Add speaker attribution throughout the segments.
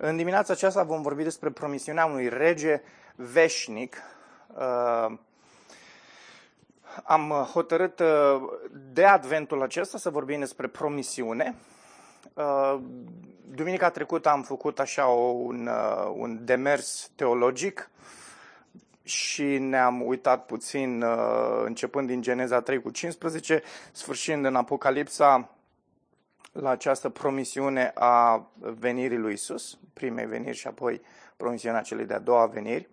Speaker 1: În dimineața aceasta vom vorbi despre promisiunea unui rege veșnic. Uh, am hotărât uh, de adventul acesta să vorbim despre promisiune. Uh, duminica trecută am făcut așa un, un demers teologic și ne-am uitat puțin începând din Geneza 3 cu 15, sfârșind în Apocalipsa la această promisiune a venirii lui Isus, primei veniri și apoi promisiunea celei de-a doua veniri.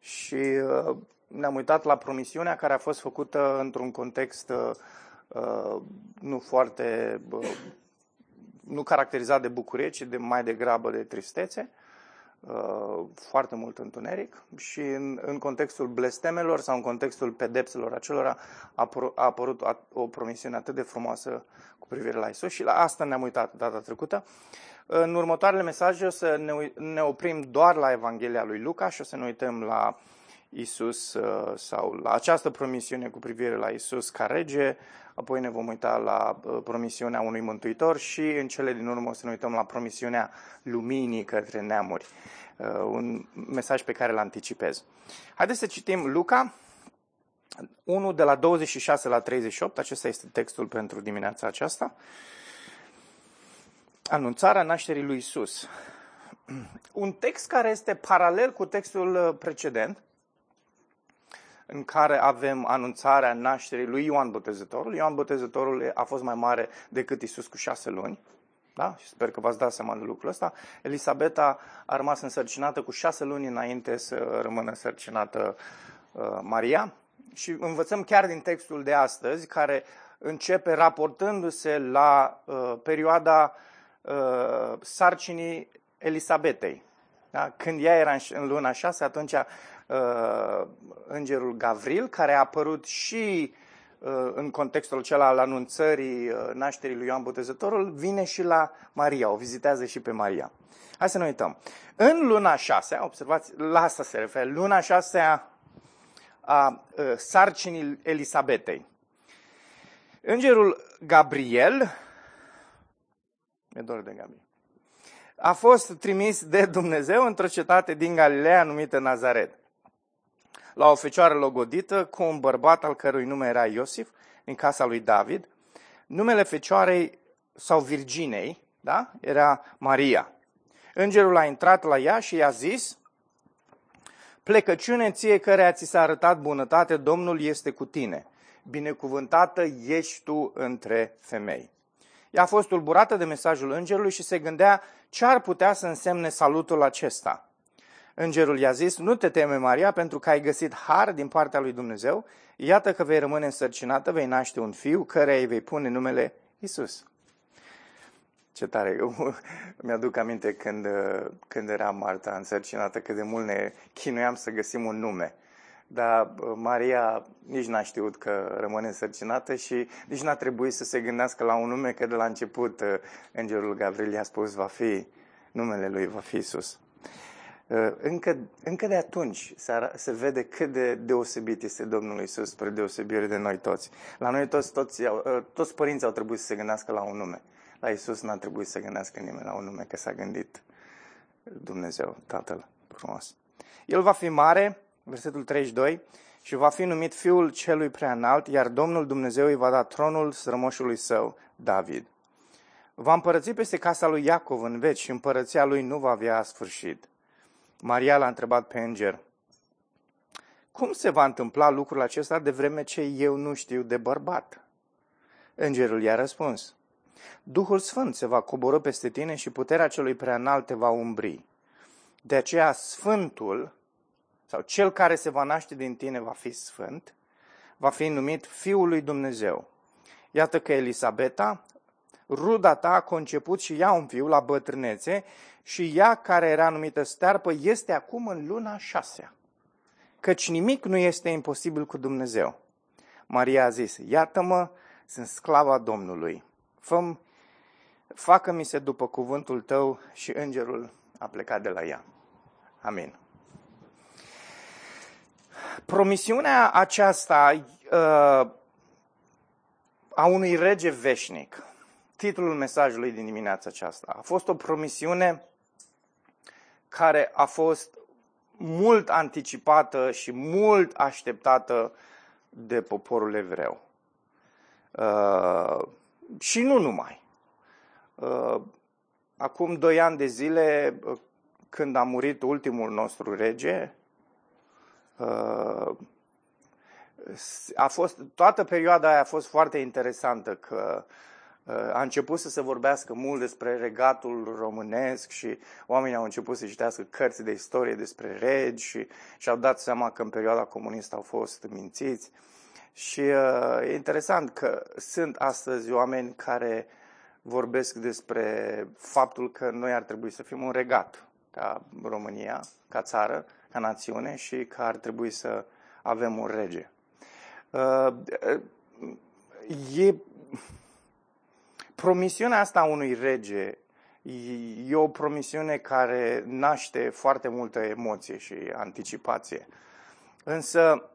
Speaker 1: Și uh, ne-am uitat la promisiunea care a fost făcută într-un context uh, nu foarte, uh, nu caracterizat de bucurie, ci de mai degrabă de tristețe, foarte mult întuneric și în, în contextul blestemelor sau în contextul pedepselor acelora a, a apărut o promisiune atât de frumoasă privire la Isus și la asta ne-am uitat data trecută. În următoarele mesaje o să ne, ne oprim doar la Evanghelia lui Luca și o să ne uităm la Isus uh, sau la această promisiune cu privire la Isus ca rege, apoi ne vom uita la uh, promisiunea unui mântuitor și în cele din urmă o să ne uităm la promisiunea luminii către neamuri. Uh, un mesaj pe care îl anticipez. Haideți să citim Luca, 1 de la 26 la 38, acesta este textul pentru dimineața aceasta. Anunțarea nașterii lui Isus. Un text care este paralel cu textul precedent, în care avem anunțarea nașterii lui Ioan Botezătorul. Ioan Botezătorul a fost mai mare decât Isus cu șase luni. Da? Și sper că v-ați dat seama de lucrul ăsta. Elisabeta a rămas însărcinată cu șase luni înainte să rămână însărcinată uh, Maria și învățăm chiar din textul de astăzi, care începe raportându-se la uh, perioada uh, sarcinii Elisabetei. Da? Când ea era în luna 6, atunci uh, îngerul Gavril, care a apărut și uh, în contextul acela al anunțării uh, nașterii lui Ioan Botezătorul, vine și la Maria, o vizitează și pe Maria. Hai să ne uităm. În luna 6, observați, la asta se referă, luna 6 a sarcinii Elisabetei. Îngerul Gabriel, e dor de Gabriel, a fost trimis de Dumnezeu într-o cetate din Galileea numită Nazaret, la o fecioară logodită cu un bărbat al cărui nume era Iosif, în casa lui David. Numele fecioarei sau virginei, da? Era Maria. Îngerul a intrat la ea și i-a zis, Plecăciune ție care ți s-a arătat bunătate, Domnul este cu tine. Binecuvântată ești tu între femei. Ea a fost tulburată de mesajul îngerului și se gândea ce ar putea să însemne salutul acesta. Îngerul i-a zis, nu te teme, Maria, pentru că ai găsit har din partea lui Dumnezeu. Iată că vei rămâne însărcinată, vei naște un fiu, care îi vei pune numele Isus. Ce tare! Mi-aduc aminte când, când era Marta însărcinată, cât de mult ne chinuiam să găsim un nume. Dar Maria nici n-a știut că rămâne însărcinată și nici n-a trebuit să se gândească la un nume, că de la început Îngerul Gabriel i-a spus va fi, numele lui va fi Isus. Încă, încă de atunci se, se vede cât de deosebit este Domnul Isus spre deosebire de noi toți. La noi toți, toți, toți părinții au trebuit să se gândească la un nume. La Isus n-a trebuit să gândească nimeni la un nume, că s-a gândit Dumnezeu, Tatăl frumos. El va fi mare, versetul 32, și va fi numit Fiul Celui Preanalt, iar Domnul Dumnezeu îi va da tronul strămoșului său, David. Va împărăți peste casa lui Iacov în veci și împărăția lui nu va avea sfârșit. Maria l-a întrebat pe înger, cum se va întâmpla lucrul acesta de vreme ce eu nu știu de bărbat? Îngerul i-a răspuns, Duhul Sfânt se va coborâ peste tine și puterea celui preanalt te va umbri. De aceea Sfântul, sau cel care se va naște din tine va fi Sfânt, va fi numit Fiul lui Dumnezeu. Iată că Elisabeta, ruda ta, a conceput și ea un fiu la bătrânețe și ea, care era numită stearpă, este acum în luna șasea. Căci nimic nu este imposibil cu Dumnezeu. Maria a zis, iată-mă, sunt sclava Domnului fă facă-mi se după cuvântul tău și îngerul a plecat de la ea. Amin. Promisiunea aceasta uh, a unui rege veșnic, titlul mesajului din dimineața aceasta, a fost o promisiune care a fost mult anticipată și mult așteptată de poporul evreu. Uh, și nu numai. Uh, acum doi ani de zile, uh, când a murit ultimul nostru rege, uh, a fost, toată perioada aia a fost foarte interesantă, că uh, a început să se vorbească mult despre regatul românesc și oamenii au început să citească cărți de istorie despre regi și și-au dat seama că în perioada comunistă au fost mințiți. Și uh, e interesant că sunt astăzi oameni care vorbesc despre faptul că noi ar trebui să fim un regat ca România, ca țară, ca națiune și că ar trebui să avem un rege. Uh, e promisiunea asta a unui rege e o promisiune care naște foarte multă emoție și anticipație. Însă,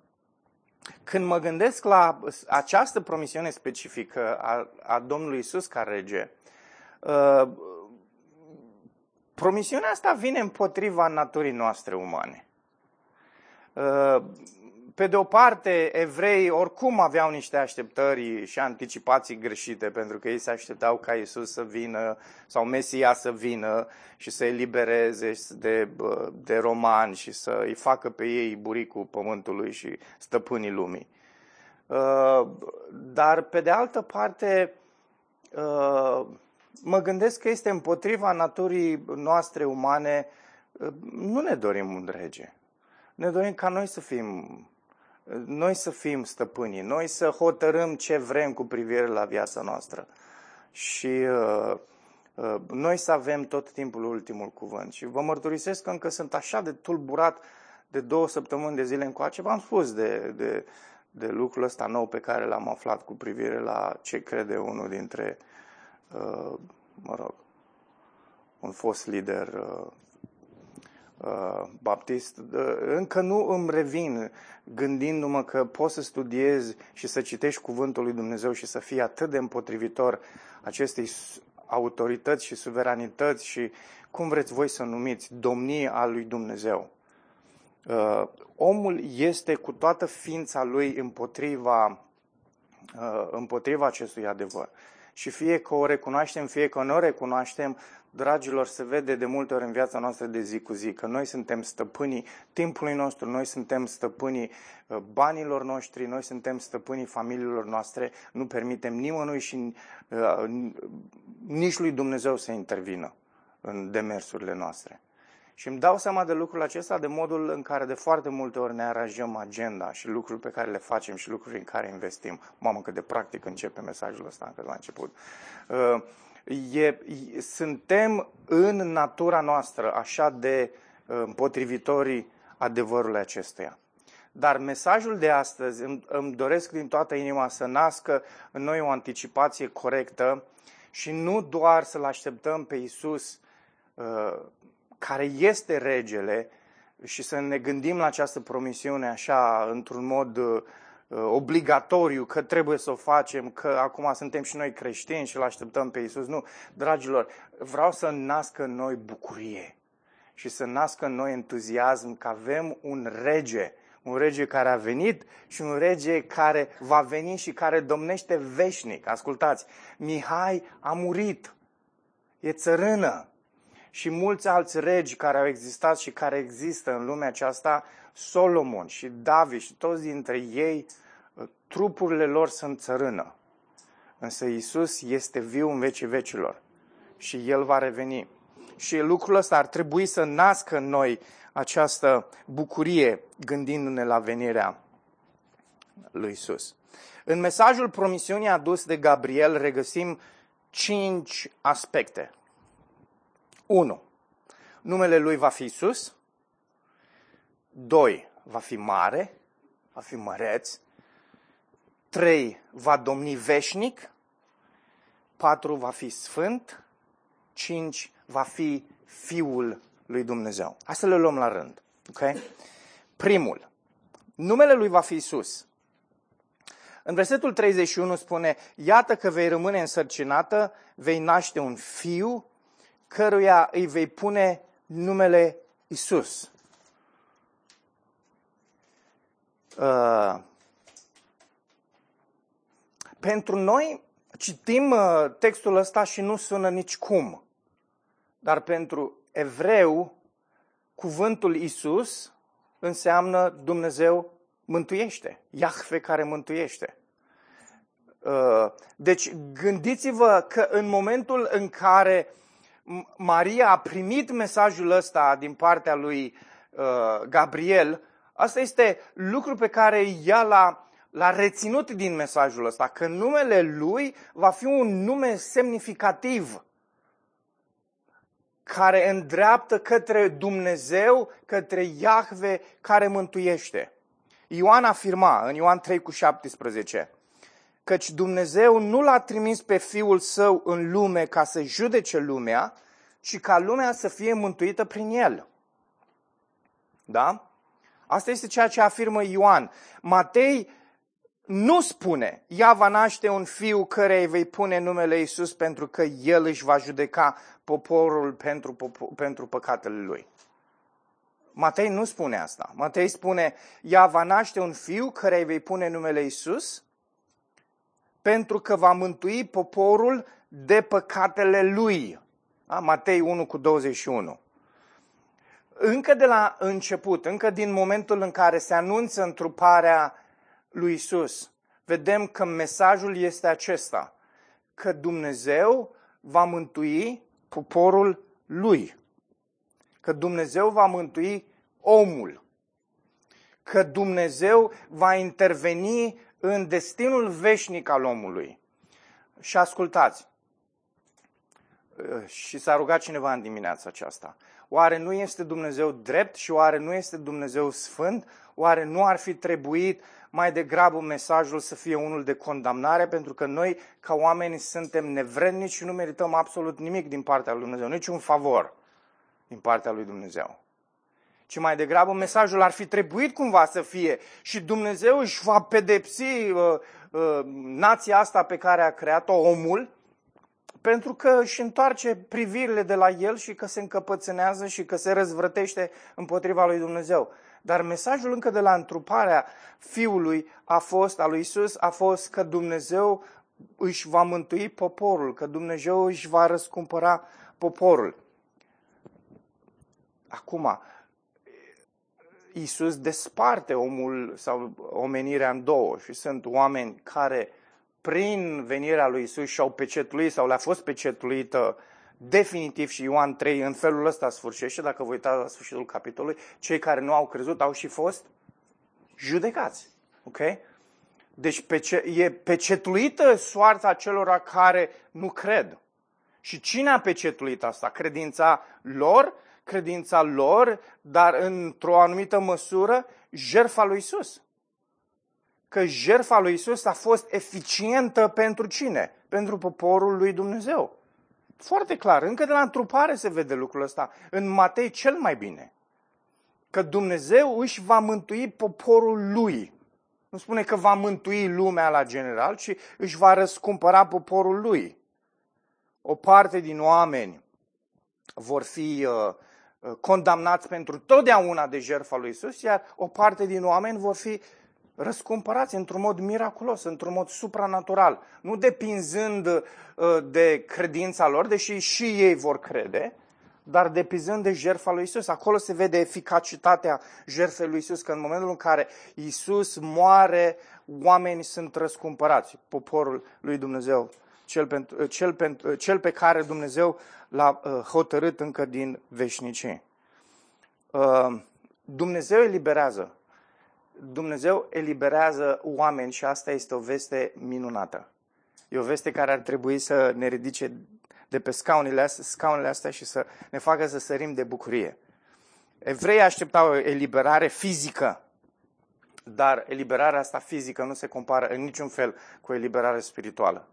Speaker 1: când mă gândesc la această promisiune specifică a, a Domnului Isus ca rege, uh, promisiunea asta vine împotriva naturii noastre umane. Uh, pe de o parte, evrei oricum aveau niște așteptări și anticipații greșite, pentru că ei se așteptau ca Isus să vină sau Mesia să vină și să elibereze de, de romani și să îi facă pe ei buricul pământului și stăpânii lumii. Uh, dar, pe de altă parte, uh, mă gândesc că este împotriva naturii noastre umane. Uh, nu ne dorim un rege. Ne dorim ca noi să fim noi să fim stăpânii, noi să hotărâm ce vrem cu privire la viața noastră și uh, uh, noi să avem tot timpul ultimul cuvânt. Și vă mărturisesc că încă sunt așa de tulburat de două săptămâni de zile încoace. V-am spus de, de, de lucrul ăsta nou pe care l-am aflat cu privire la ce crede unul dintre, uh, mă rog, un fost lider uh, Uh, baptist, uh, încă nu îmi revin gândindu-mă că poți să studiezi și să citești cuvântul lui Dumnezeu și să fii atât de împotrivitor acestei autorități și suveranități și cum vreți voi să numiți, domnie a lui Dumnezeu. Uh, omul este cu toată ființa lui împotriva, împotriva acestui adevăr. Și fie că o recunoaștem, fie că nu o recunoaștem, dragilor, se vede de multe ori în viața noastră de zi cu zi că noi suntem stăpânii timpului nostru, noi suntem stăpânii uh, banilor noștri, noi suntem stăpânii familiilor noastre, nu permitem nimănui și uh, nici lui Dumnezeu să intervină în demersurile noastre. Și îmi dau seama de lucrul acesta, de modul în care de foarte multe ori ne aranjăm agenda și lucruri pe care le facem și lucruri în care investim. Mamă, cât de practic începe mesajul ăsta încă la început. Uh, e, suntem în natura noastră așa de uh, împotrivitorii adevărului acestuia. Dar mesajul de astăzi îmi, îmi doresc din toată inima să nască în noi o anticipație corectă și nu doar să-L așteptăm pe Isus uh, care este regele și să ne gândim la această promisiune așa într-un mod uh, Uh, obligatoriu că trebuie să o facem, că acum suntem și noi creștini și îl așteptăm pe Isus. Nu, dragilor, vreau să nască în noi bucurie și să nască în noi entuziasm că avem un rege, un rege care a venit și un rege care va veni și care domnește veșnic. Ascultați, Mihai a murit, e țărână. Și mulți alți regi care au existat și care există în lumea aceasta Solomon și David și toți dintre ei, trupurile lor sunt țărână. Însă Isus este viu în vecii vecilor și El va reveni. Și lucrul ăsta ar trebui să nască în noi această bucurie gândindu-ne la venirea lui Isus. În mesajul promisiunii adus de Gabriel regăsim cinci aspecte. 1. Numele lui va fi Isus. 2. Va fi mare, va fi măreț. 3. Va domni veșnic. 4. Va fi sfânt. 5. Va fi Fiul lui Dumnezeu. Hai să le luăm la rând. Okay? Primul. Numele lui va fi Isus. În versetul 31 spune, Iată că vei rămâne însărcinată, vei naște un fiu, căruia îi vei pune numele Isus. Uh, pentru noi citim uh, textul ăsta și nu sună nici cum. Dar pentru evreu, cuvântul Isus înseamnă Dumnezeu mântuiește, Iahve care mântuiește. Uh, deci gândiți-vă că în momentul în care Maria a primit mesajul ăsta din partea lui uh, Gabriel, asta este lucru pe care ea l-a, l-a reținut din mesajul ăsta, că numele lui va fi un nume semnificativ care îndreaptă către Dumnezeu, către Iahve care mântuiește. Ioan afirma în Ioan 3 cu 17, căci Dumnezeu nu l-a trimis pe Fiul Său în lume ca să judece lumea, ci ca lumea să fie mântuită prin El. Da? Asta este ceea ce afirmă Ioan. Matei nu spune, ea va naște un fiu care îi vei pune numele Isus pentru că el își va judeca poporul pentru, pentru păcatele lui. Matei nu spune asta. Matei spune, ea va naște un fiu care îi vei pune numele Isus pentru că va mântui poporul de păcatele lui. Da? Matei 1 cu 21. Încă de la început, încă din momentul în care se anunță întruparea lui Isus, vedem că mesajul este acesta, că Dumnezeu va mântui poporul lui, că Dumnezeu va mântui omul, că Dumnezeu va interveni în destinul veșnic al omului. Și ascultați, și s-a rugat cineva în dimineața aceasta. Oare nu este Dumnezeu drept și oare nu este Dumnezeu sfânt? Oare nu ar fi trebuit mai degrabă mesajul să fie unul de condamnare, pentru că noi, ca oameni, suntem nevrednici și nu merităm absolut nimic din partea lui Dumnezeu, niciun favor din partea lui Dumnezeu. Ci mai degrabă mesajul ar fi trebuit cumva să fie și Dumnezeu își va pedepsi uh, uh, nația asta pe care a creat-o, omul, pentru că își întoarce privirile de la el și că se încăpățânează și că se răzvrătește împotriva lui Dumnezeu. Dar mesajul încă de la întruparea Fiului a fost, al lui Isus, a fost că Dumnezeu își va mântui poporul, că Dumnezeu își va răscumpăra poporul. Acum, Isus desparte omul sau omenirea în două și sunt oameni care prin venirea lui Isus și-au pecetuit sau le-a fost pecetuită definitiv și Ioan 3 în felul ăsta sfârșește, dacă vă uitați la sfârșitul capitolului, cei care nu au crezut au și fost judecați. Ok? Deci pece- e pecetuită soarta celor care nu cred. Și cine a pecetuit asta? Credința lor, credința lor, dar într-o anumită măsură, jertfa lui Isus. Că jertfa lui Isus a fost eficientă pentru cine? Pentru poporul lui Dumnezeu. Foarte clar, încă de la întrupare se vede lucrul ăsta. În Matei cel mai bine. Că Dumnezeu își va mântui poporul lui. Nu spune că va mântui lumea la general, ci își va răscumpăra poporul lui. O parte din oameni vor fi uh, uh condamnați pentru totdeauna de jertfa lui Isus, iar o parte din oameni vor fi răscumpărați într-un mod miraculos, într-un mod supranatural, nu depinzând uh, de credința lor, deși și ei vor crede, dar depinzând de jertfa lui Isus. Acolo se vede eficacitatea jertfei lui Isus, că în momentul în care Isus moare, oamenii sunt răscumpărați, poporul lui Dumnezeu, cel, pentru, cel, pentru, cel pe care Dumnezeu l-a uh, hotărât încă din veșnicie. Uh, Dumnezeu eliberează Dumnezeu eliberează oameni și asta este o veste minunată. E o veste care ar trebui să ne ridice de pe scaunele astea, scaunele astea și să ne facă să sărim de bucurie. Evreii așteptau o eliberare fizică, dar eliberarea asta fizică nu se compară în niciun fel cu o eliberare spirituală.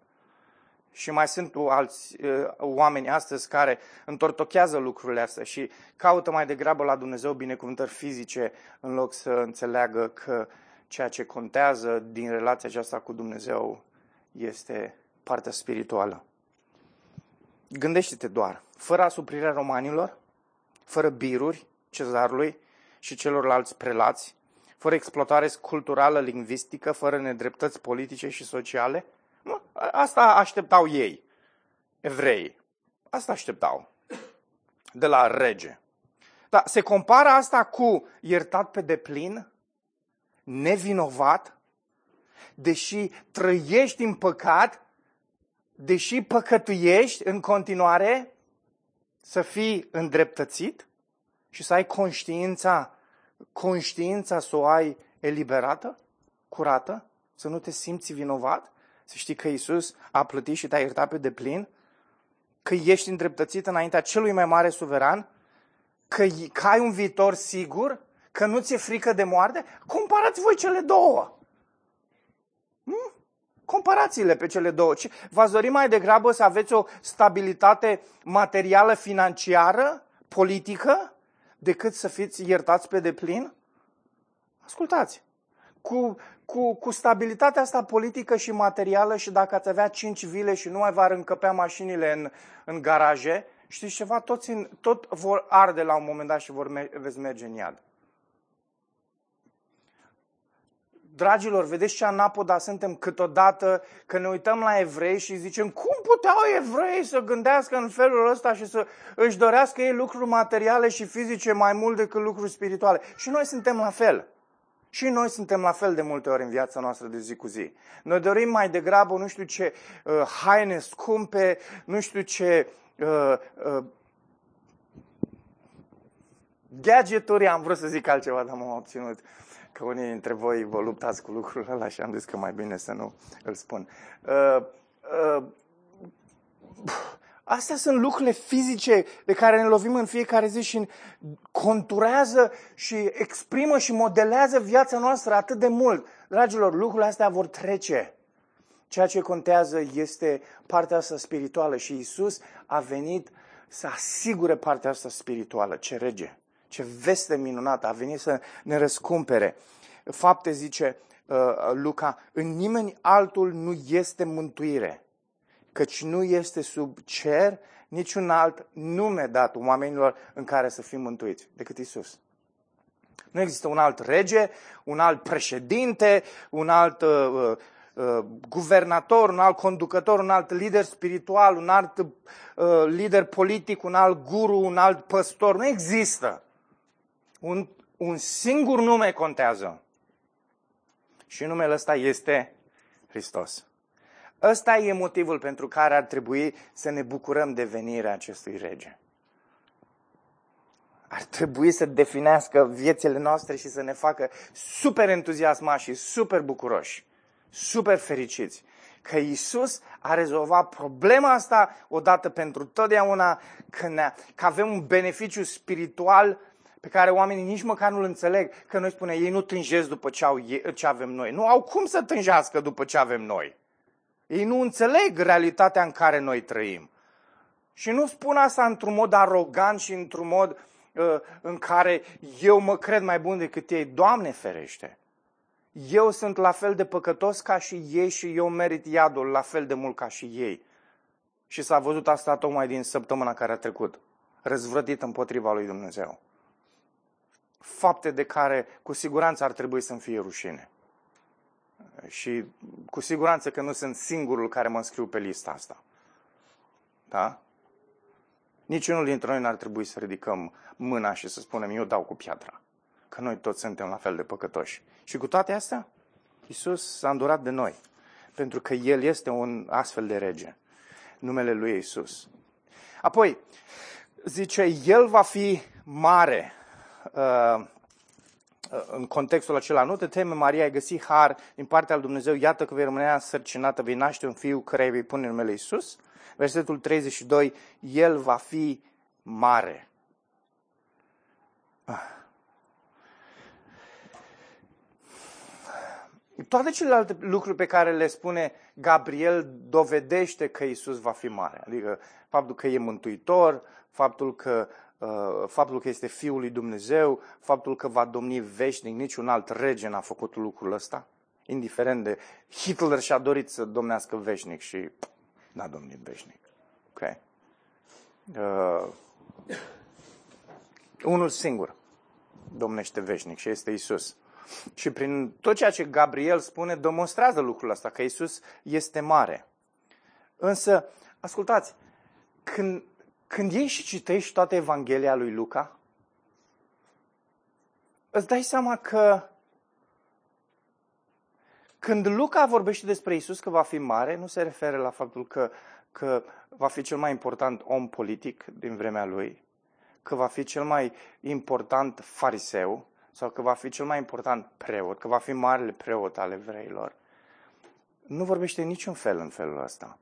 Speaker 1: Și mai sunt alți uh, oameni astăzi care întortochează lucrurile astea și caută mai degrabă la Dumnezeu binecuvântări fizice în loc să înțeleagă că ceea ce contează din relația aceasta cu Dumnezeu este partea spirituală. Gândește-te doar, fără asuprirea romanilor, fără biruri, cezarului și celorlalți prelați, fără exploatare culturală, lingvistică, fără nedreptăți politice și sociale? Asta așteptau ei, evrei. Asta așteptau de la rege. Dar se compară asta cu iertat pe deplin, nevinovat, deși trăiești în păcat, deși păcătuiești în continuare, să fii îndreptățit și să ai conștiința, conștiința să o ai eliberată, curată, să nu te simți vinovat, să știi că Isus a plătit și te-a iertat pe deplin, că ești îndreptățit înaintea celui mai mare suveran, că, că ai un viitor sigur, că nu ți-e frică de moarte, comparați voi cele două. Hmm? Comparațiile pe cele două. V-ați dori mai degrabă să aveți o stabilitate materială, financiară, politică, decât să fiți iertați pe deplin? Ascultați. Cu, cu, cu stabilitatea asta politică și materială și dacă ați avea cinci vile și nu mai v-ar încăpea mașinile în, în garaje, știți ceva, toți în, tot vor arde la un moment dat și vor, veți merge în iad. Dragilor, vedeți ce anapoda suntem câteodată că ne uităm la evrei și zicem cum puteau evrei să gândească în felul ăsta și să își dorească ei lucruri materiale și fizice mai mult decât lucruri spirituale. Și noi suntem la fel. Și noi suntem la fel de multe ori în viața noastră de zi cu zi. Noi dorim mai degrabă nu știu ce uh, haine scumpe, nu știu ce uh, uh, gadgeturi, am vrut să zic altceva, dar m-am obținut. Că unii dintre voi vă luptați cu lucrul ăla și am zis că mai bine să nu îl spun. Uh, uh, Astea sunt lucrurile fizice de care ne lovim în fiecare zi și conturează și exprimă și modelează viața noastră atât de mult. Dragilor, lucrurile astea vor trece. Ceea ce contează este partea asta spirituală și Isus a venit să asigure partea asta spirituală. Ce rege, ce veste minunată, a venit să ne răscumpere. Fapte zice uh, Luca, în nimeni altul nu este mântuire căci nu este sub cer niciun alt nume dat oamenilor în care să fim mântuiți decât Isus. Nu există un alt rege, un alt președinte, un alt uh, uh, guvernator, un alt conducător, un alt lider spiritual, un alt uh, lider politic, un alt guru, un alt păstor. Nu există. Un, un singur nume contează. Și numele ăsta este Hristos. Ăsta e motivul pentru care ar trebui să ne bucurăm de venirea acestui rege. Ar trebui să definească viețile noastre și să ne facă super entuziasmați și super bucuroși, super fericiți. Că Isus a rezolvat problema asta odată pentru totdeauna, că, ne, că avem un beneficiu spiritual pe care oamenii nici măcar nu-l înțeleg, că noi spunem, ei nu tânjesc după ce, au, ce avem noi. Nu au cum să tânjească după ce avem noi. Ei nu înțeleg realitatea în care noi trăim. Și nu spun asta într-un mod arogant și într-un mod uh, în care eu mă cred mai bun decât ei. Doamne ferește! Eu sunt la fel de păcătos ca și ei și eu merit iadul la fel de mult ca și ei. Și s-a văzut asta tocmai din săptămâna care a trecut. Răzvrătit împotriva lui Dumnezeu. Fapte de care cu siguranță ar trebui să-mi fie rușine. Și cu siguranță că nu sunt singurul care mă înscriu pe lista asta. Da? Niciunul dintre noi n-ar trebui să ridicăm mâna și să spunem, eu dau cu piatra. Că noi toți suntem la fel de păcătoși. Și cu toate astea, Isus s-a îndurat de noi. Pentru că El este un astfel de rege. Numele Lui Isus. Apoi, zice, El va fi mare. Uh, în contextul acela, nu te teme, Maria, ai găsit har din partea lui Dumnezeu, iată că vei rămâne însărcinată, vei naște un fiu care vei pune numele Isus. Versetul 32, el va fi mare. Ah. Toate celelalte lucruri pe care le spune Gabriel dovedește că Isus va fi mare. Adică faptul că e mântuitor, faptul că Uh, faptul că este Fiul lui Dumnezeu, faptul că va domni veșnic, niciun alt rege n-a făcut lucrul ăsta, indiferent de Hitler și-a dorit să domnească veșnic și n-a domnit veșnic. Ok? Uh, unul singur domnește veșnic și este Isus. Și prin tot ceea ce Gabriel spune, demonstrează lucrul ăsta, că Isus este mare. Însă, ascultați, când, când iei și citești toată Evanghelia lui Luca, îți dai seama că când Luca vorbește despre Isus că va fi mare, nu se referă la faptul că, că va fi cel mai important om politic din vremea lui, că va fi cel mai important fariseu sau că va fi cel mai important preot, că va fi marele preot al evreilor. Nu vorbește niciun fel în felul ăsta.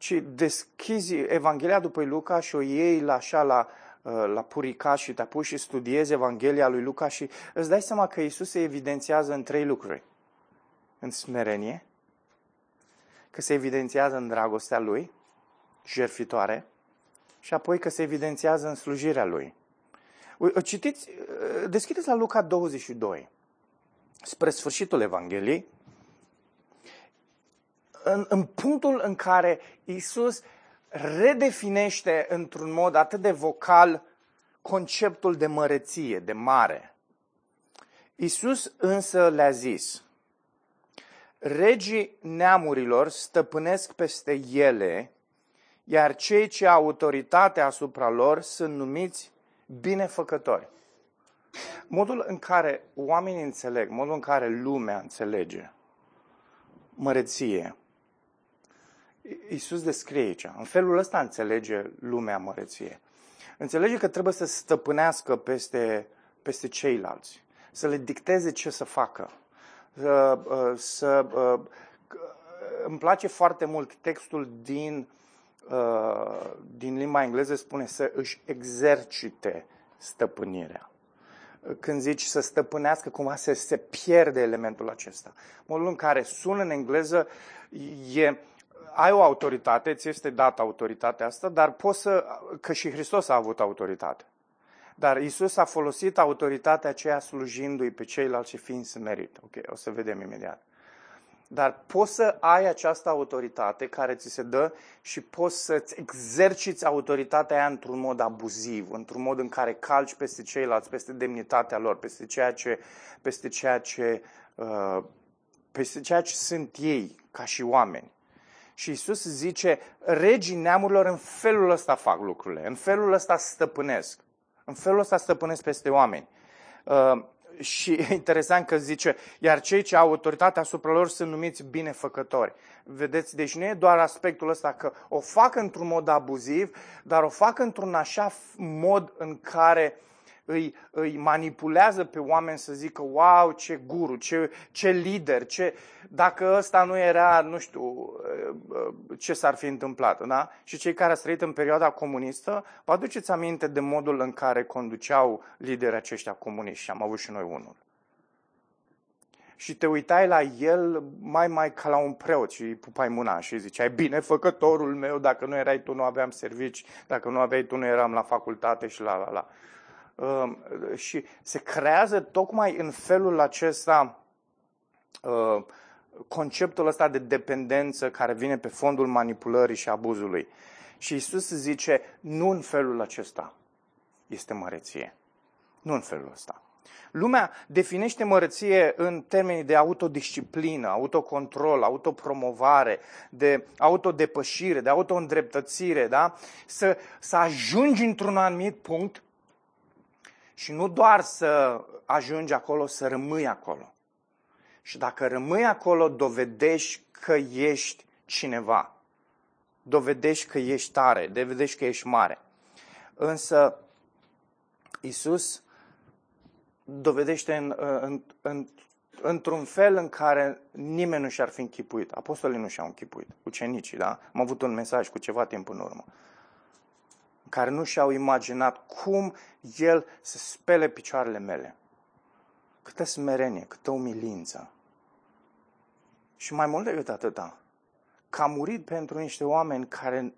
Speaker 1: Ci deschizi Evanghelia după Luca și o iei la așa la, uh, la purica și te apuci și studiezi Evanghelia lui Luca și îți dai seama că Isus se evidențiază în trei lucruri. În smerenie, că se evidențiază în dragostea lui, jerfitoare, și apoi că se evidențiază în slujirea lui. Citiți, deschideți la Luca 22, spre sfârșitul Evangheliei, în, în punctul în care Isus redefinește într-un mod atât de vocal conceptul de măreție, de mare. Isus însă le-a zis, regii neamurilor stăpânesc peste ele iar cei ce au autoritate asupra lor sunt numiți binefăcători. Modul în care oamenii înțeleg, modul în care lumea înțelege măreție, Iisus descrie aici. În felul ăsta înțelege lumea măreție. Înțelege că trebuie să stăpânească peste, peste ceilalți, să le dicteze ce să facă. Să, uh, să, uh, îmi place foarte mult textul din Uh, din limba engleză spune să își exercite stăpânirea. Când zici să stăpânească, cumva se, se pierde elementul acesta. Modul în care sună în engleză e ai o autoritate, ți este dată autoritatea asta, dar poți să, că și Hristos a avut autoritate. Dar Isus a folosit autoritatea aceea slujindu-i pe ceilalți și fiind smerit. Ok, o să vedem imediat. Dar poți să ai această autoritate care ți se dă și poți să-ți exerciți autoritatea aia într-un mod abuziv, într-un mod în care calci peste ceilalți, peste demnitatea lor, peste ceea ce, peste ceea ce, uh, peste ceea ce sunt ei ca și oameni. Și Isus zice, regii neamurilor în felul ăsta fac lucrurile, în felul ăsta stăpânesc, în felul ăsta stăpânesc peste oameni. Uh, și e interesant că zice, iar cei ce au autoritatea asupra lor sunt numiți binefăcători. Vedeți, deci nu e doar aspectul ăsta că o fac într-un mod abuziv, dar o fac într-un așa mod în care uh, îi, îi manipulează pe oameni să zică, wow, ce guru, ce, ce lider, ce... dacă ăsta nu era, nu știu, uh, uh, ce s-ar fi întâmplat, da? Și cei care ați trăit în perioada comunistă, vă aduceți aminte de modul în care conduceau liderii aceștia comuniști și am avut și noi unul. Și te uitai la el mai mai ca la un preot și îi pupai mâna și ziceai, bine, făcătorul meu, dacă nu erai tu, nu aveam servici, dacă nu aveai tu, nu eram la facultate și la la la. Um, și se creează tocmai în felul acesta uh, conceptul ăsta de dependență care vine pe fondul manipulării și abuzului. Și Isus zice, nu în felul acesta este măreție. Nu în felul ăsta. Lumea definește mărăție în termenii de autodisciplină, autocontrol, autopromovare, de autodepășire, de autoîndreptățire, da? Să, să ajungi într-un anumit punct și nu doar să ajungi acolo, să rămâi acolo. Și dacă rămâi acolo, dovedești că ești cineva. Dovedești că ești tare, dovedești că ești mare. Însă, Isus dovedește în, în, în, într-un fel în care nimeni nu și-ar fi închipuit. Apostolii nu și-au închipuit, ucenicii, da? Am avut un mesaj cu ceva timp în urmă care nu și-au imaginat cum El să spele picioarele mele. Câtă smerenie, câtă umilință. Și mai mult decât atâta, că a murit pentru niște oameni care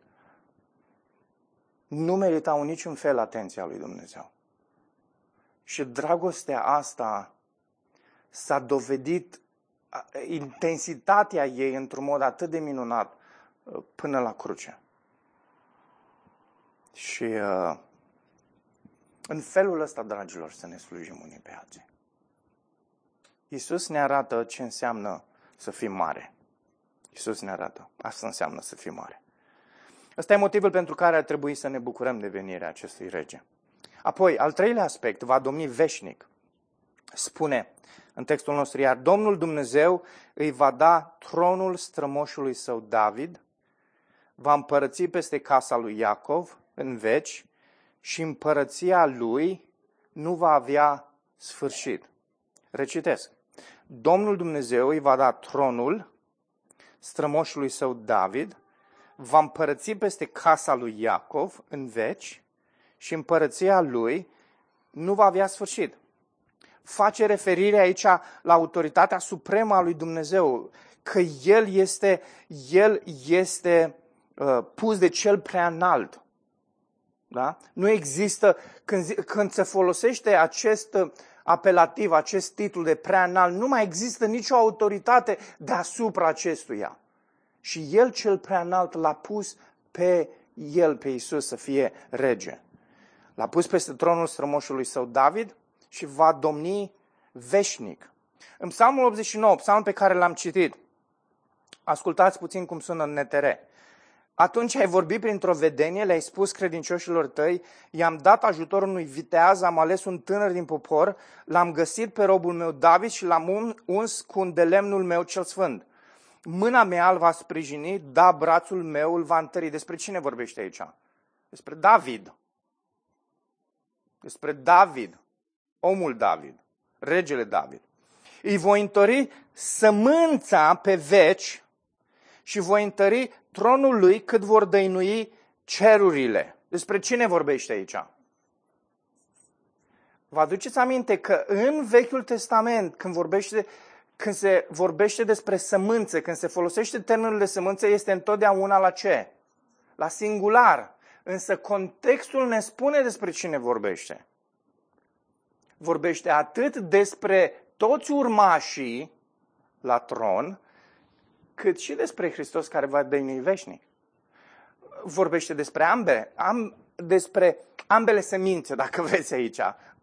Speaker 1: nu meritau niciun fel atenția lui Dumnezeu. Și dragostea asta s-a dovedit intensitatea ei într-un mod atât de minunat uh, până la cruce. Și uh, În felul ăsta, dragilor, să ne slujim unii pe alții. Iisus ne arată ce înseamnă să fim mare. Iisus ne arată. Asta înseamnă să fim mare. Ăsta e motivul pentru care ar trebui să ne bucurăm de venirea acestui rege. Apoi, al treilea aspect, va domni veșnic. Spune în textul nostru, iar Domnul Dumnezeu îi va da tronul strămoșului său David, va împărăți peste casa lui Iacov în veci și împărăția lui nu va avea sfârșit. Recitesc. Domnul Dumnezeu îi va da tronul strămoșului său David, va împărăți peste casa lui Iacov în veci și împărăția lui nu va avea sfârșit. Face referire aici la autoritatea supremă a lui Dumnezeu, că El este, El este uh, pus de cel prea înalt. Da? Nu există, când, când se folosește acest uh, apelativ, acest titlu de prea înalt, nu mai există nicio autoritate deasupra acestuia. Și El cel prea înalt l-a pus pe El, pe Isus, să fie rege. L-a pus peste tronul strămoșului său David și va domni veșnic. În Psalmul 89, psalmul pe care l-am citit, ascultați puțin cum sună în NTR. Atunci ai vorbit printr-o vedenie, le-ai spus credincioșilor tăi, i-am dat ajutorul unui viteaz, am ales un tânăr din popor, l-am găsit pe robul meu David și l-am uns cu un de lemnul meu cel sfânt. Mâna mea îl va sprijini, da, brațul meu îl va întări. Despre cine vorbește aici? Despre David. Despre David, omul David, regele David. Îi voi întări sămânța pe veci și voi întări tronul lui cât vor dăinui cerurile. Despre cine vorbește aici? Vă aduceți aminte că în Vechiul Testament, când, vorbește, când se vorbește despre sămânțe, când se folosește termenul de sămânțe, este întotdeauna la ce? La singular. Însă contextul ne spune despre cine vorbește. Vorbește atât despre toți urmașii la tron, cât și despre Hristos care va dăinui veșnic. Vorbește despre ambe, am, despre ambele semințe, dacă vreți aici.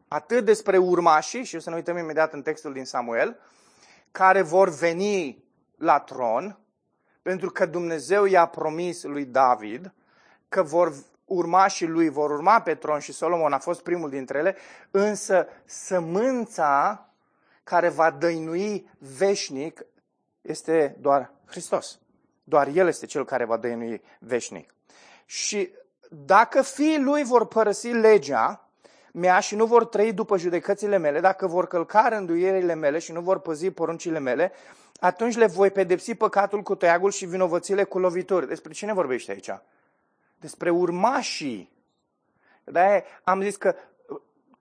Speaker 1: Atât despre urmașii, și o să ne uităm imediat în textul din Samuel, care vor veni la tron, pentru că Dumnezeu i-a promis lui David că vor urmașii lui vor urma pe tron și Solomon a fost primul dintre ele, însă sămânța care va dăinui veșnic este doar Hristos. Doar El este Cel care va dăinui veșnic. Și dacă fiii Lui vor părăsi legea mea și nu vor trăi după judecățile mele, dacă vor călca rânduierile mele și nu vor păzi poruncile mele, atunci le voi pedepsi păcatul cu tăiagul și vinovățile cu lovituri. Despre cine vorbește aici? Despre urmașii. de am zis că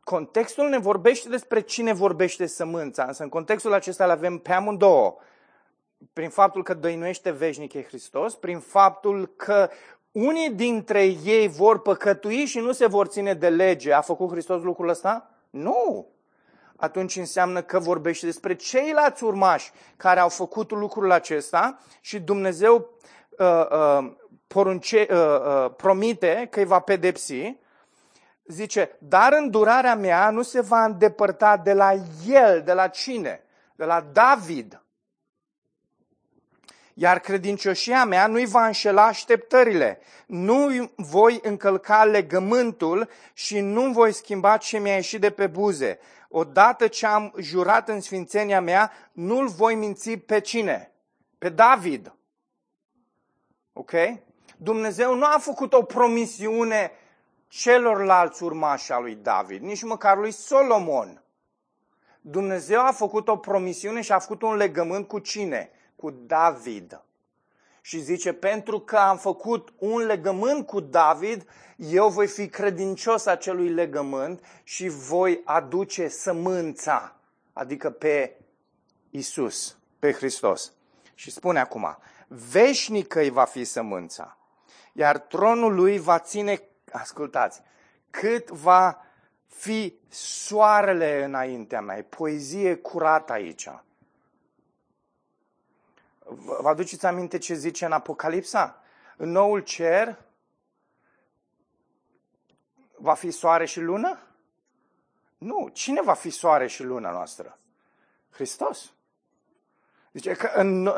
Speaker 1: contextul ne vorbește despre cine vorbește sămânța, însă în contextul acesta îl avem pe amândouă prin faptul că dăinuiește veșnic e Hristos, prin faptul că unii dintre ei vor păcătui și nu se vor ține de lege. A făcut Hristos lucrul ăsta? Nu! Atunci înseamnă că vorbește despre ceilalți urmași care au făcut lucrul acesta și Dumnezeu uh, uh, porunce, uh, uh, promite că îi va pedepsi. Zice, dar îndurarea mea nu se va îndepărta de la el, de la cine? De la David iar credincioșia mea nu-i va înșela așteptările. Nu voi încălca legământul și nu voi schimba ce mi-a ieșit de pe buze. Odată ce am jurat în sfințenia mea, nu-l voi minți pe cine? Pe David. Ok? Dumnezeu nu a făcut o promisiune celorlalți urmași al lui David, nici măcar lui Solomon. Dumnezeu a făcut o promisiune și a făcut un legământ cu cine? Cu David. Și zice, pentru că am făcut un legământ cu David, eu voi fi credincios acelui legământ și voi aduce sămânța, adică pe Isus, pe Hristos. Și spune acum, veșnică îi va fi sămânța, iar tronul lui va ține, ascultați, cât va fi soarele înaintea mea. E poezie curată aici. Vă aduceți aminte ce zice în Apocalipsa? În noul cer va fi soare și lună? Nu. Cine va fi soare și luna noastră? Hristos. Zice că în...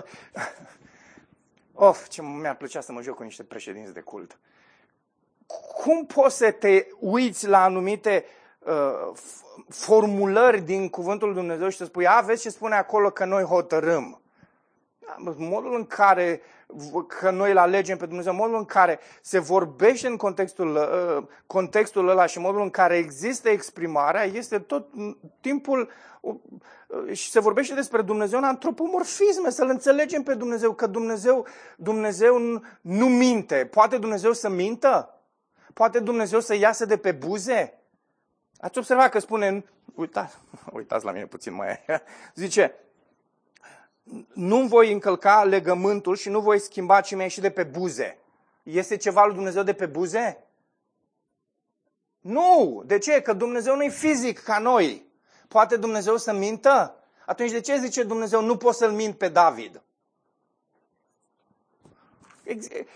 Speaker 1: Of, ce mi-ar plăcea să mă joc cu niște președinți de cult. Cum poți să te uiți la anumite uh, formulări din Cuvântul Lui Dumnezeu și să spui, a, vezi ce spune acolo că noi hotărâm. Da, modul în care că noi îl alegem pe Dumnezeu, modul în care se vorbește în contextul, uh, contextul ăla și modul în care există exprimarea, este tot timpul uh, și se vorbește despre Dumnezeu în antropomorfisme, să-L înțelegem pe Dumnezeu, că Dumnezeu, Dumnezeu nu minte. Poate Dumnezeu să mintă? Poate Dumnezeu să iasă de pe buze? Ați observat că spune, uitați, uitați la mine puțin mai, zice, nu voi încălca legământul și nu voi schimba ce mi-a ieșit de pe buze. Este ceva lui Dumnezeu de pe buze? Nu! De ce? Că Dumnezeu nu e fizic ca noi. Poate Dumnezeu să mintă? Atunci de ce zice Dumnezeu nu pot să-l mint pe David?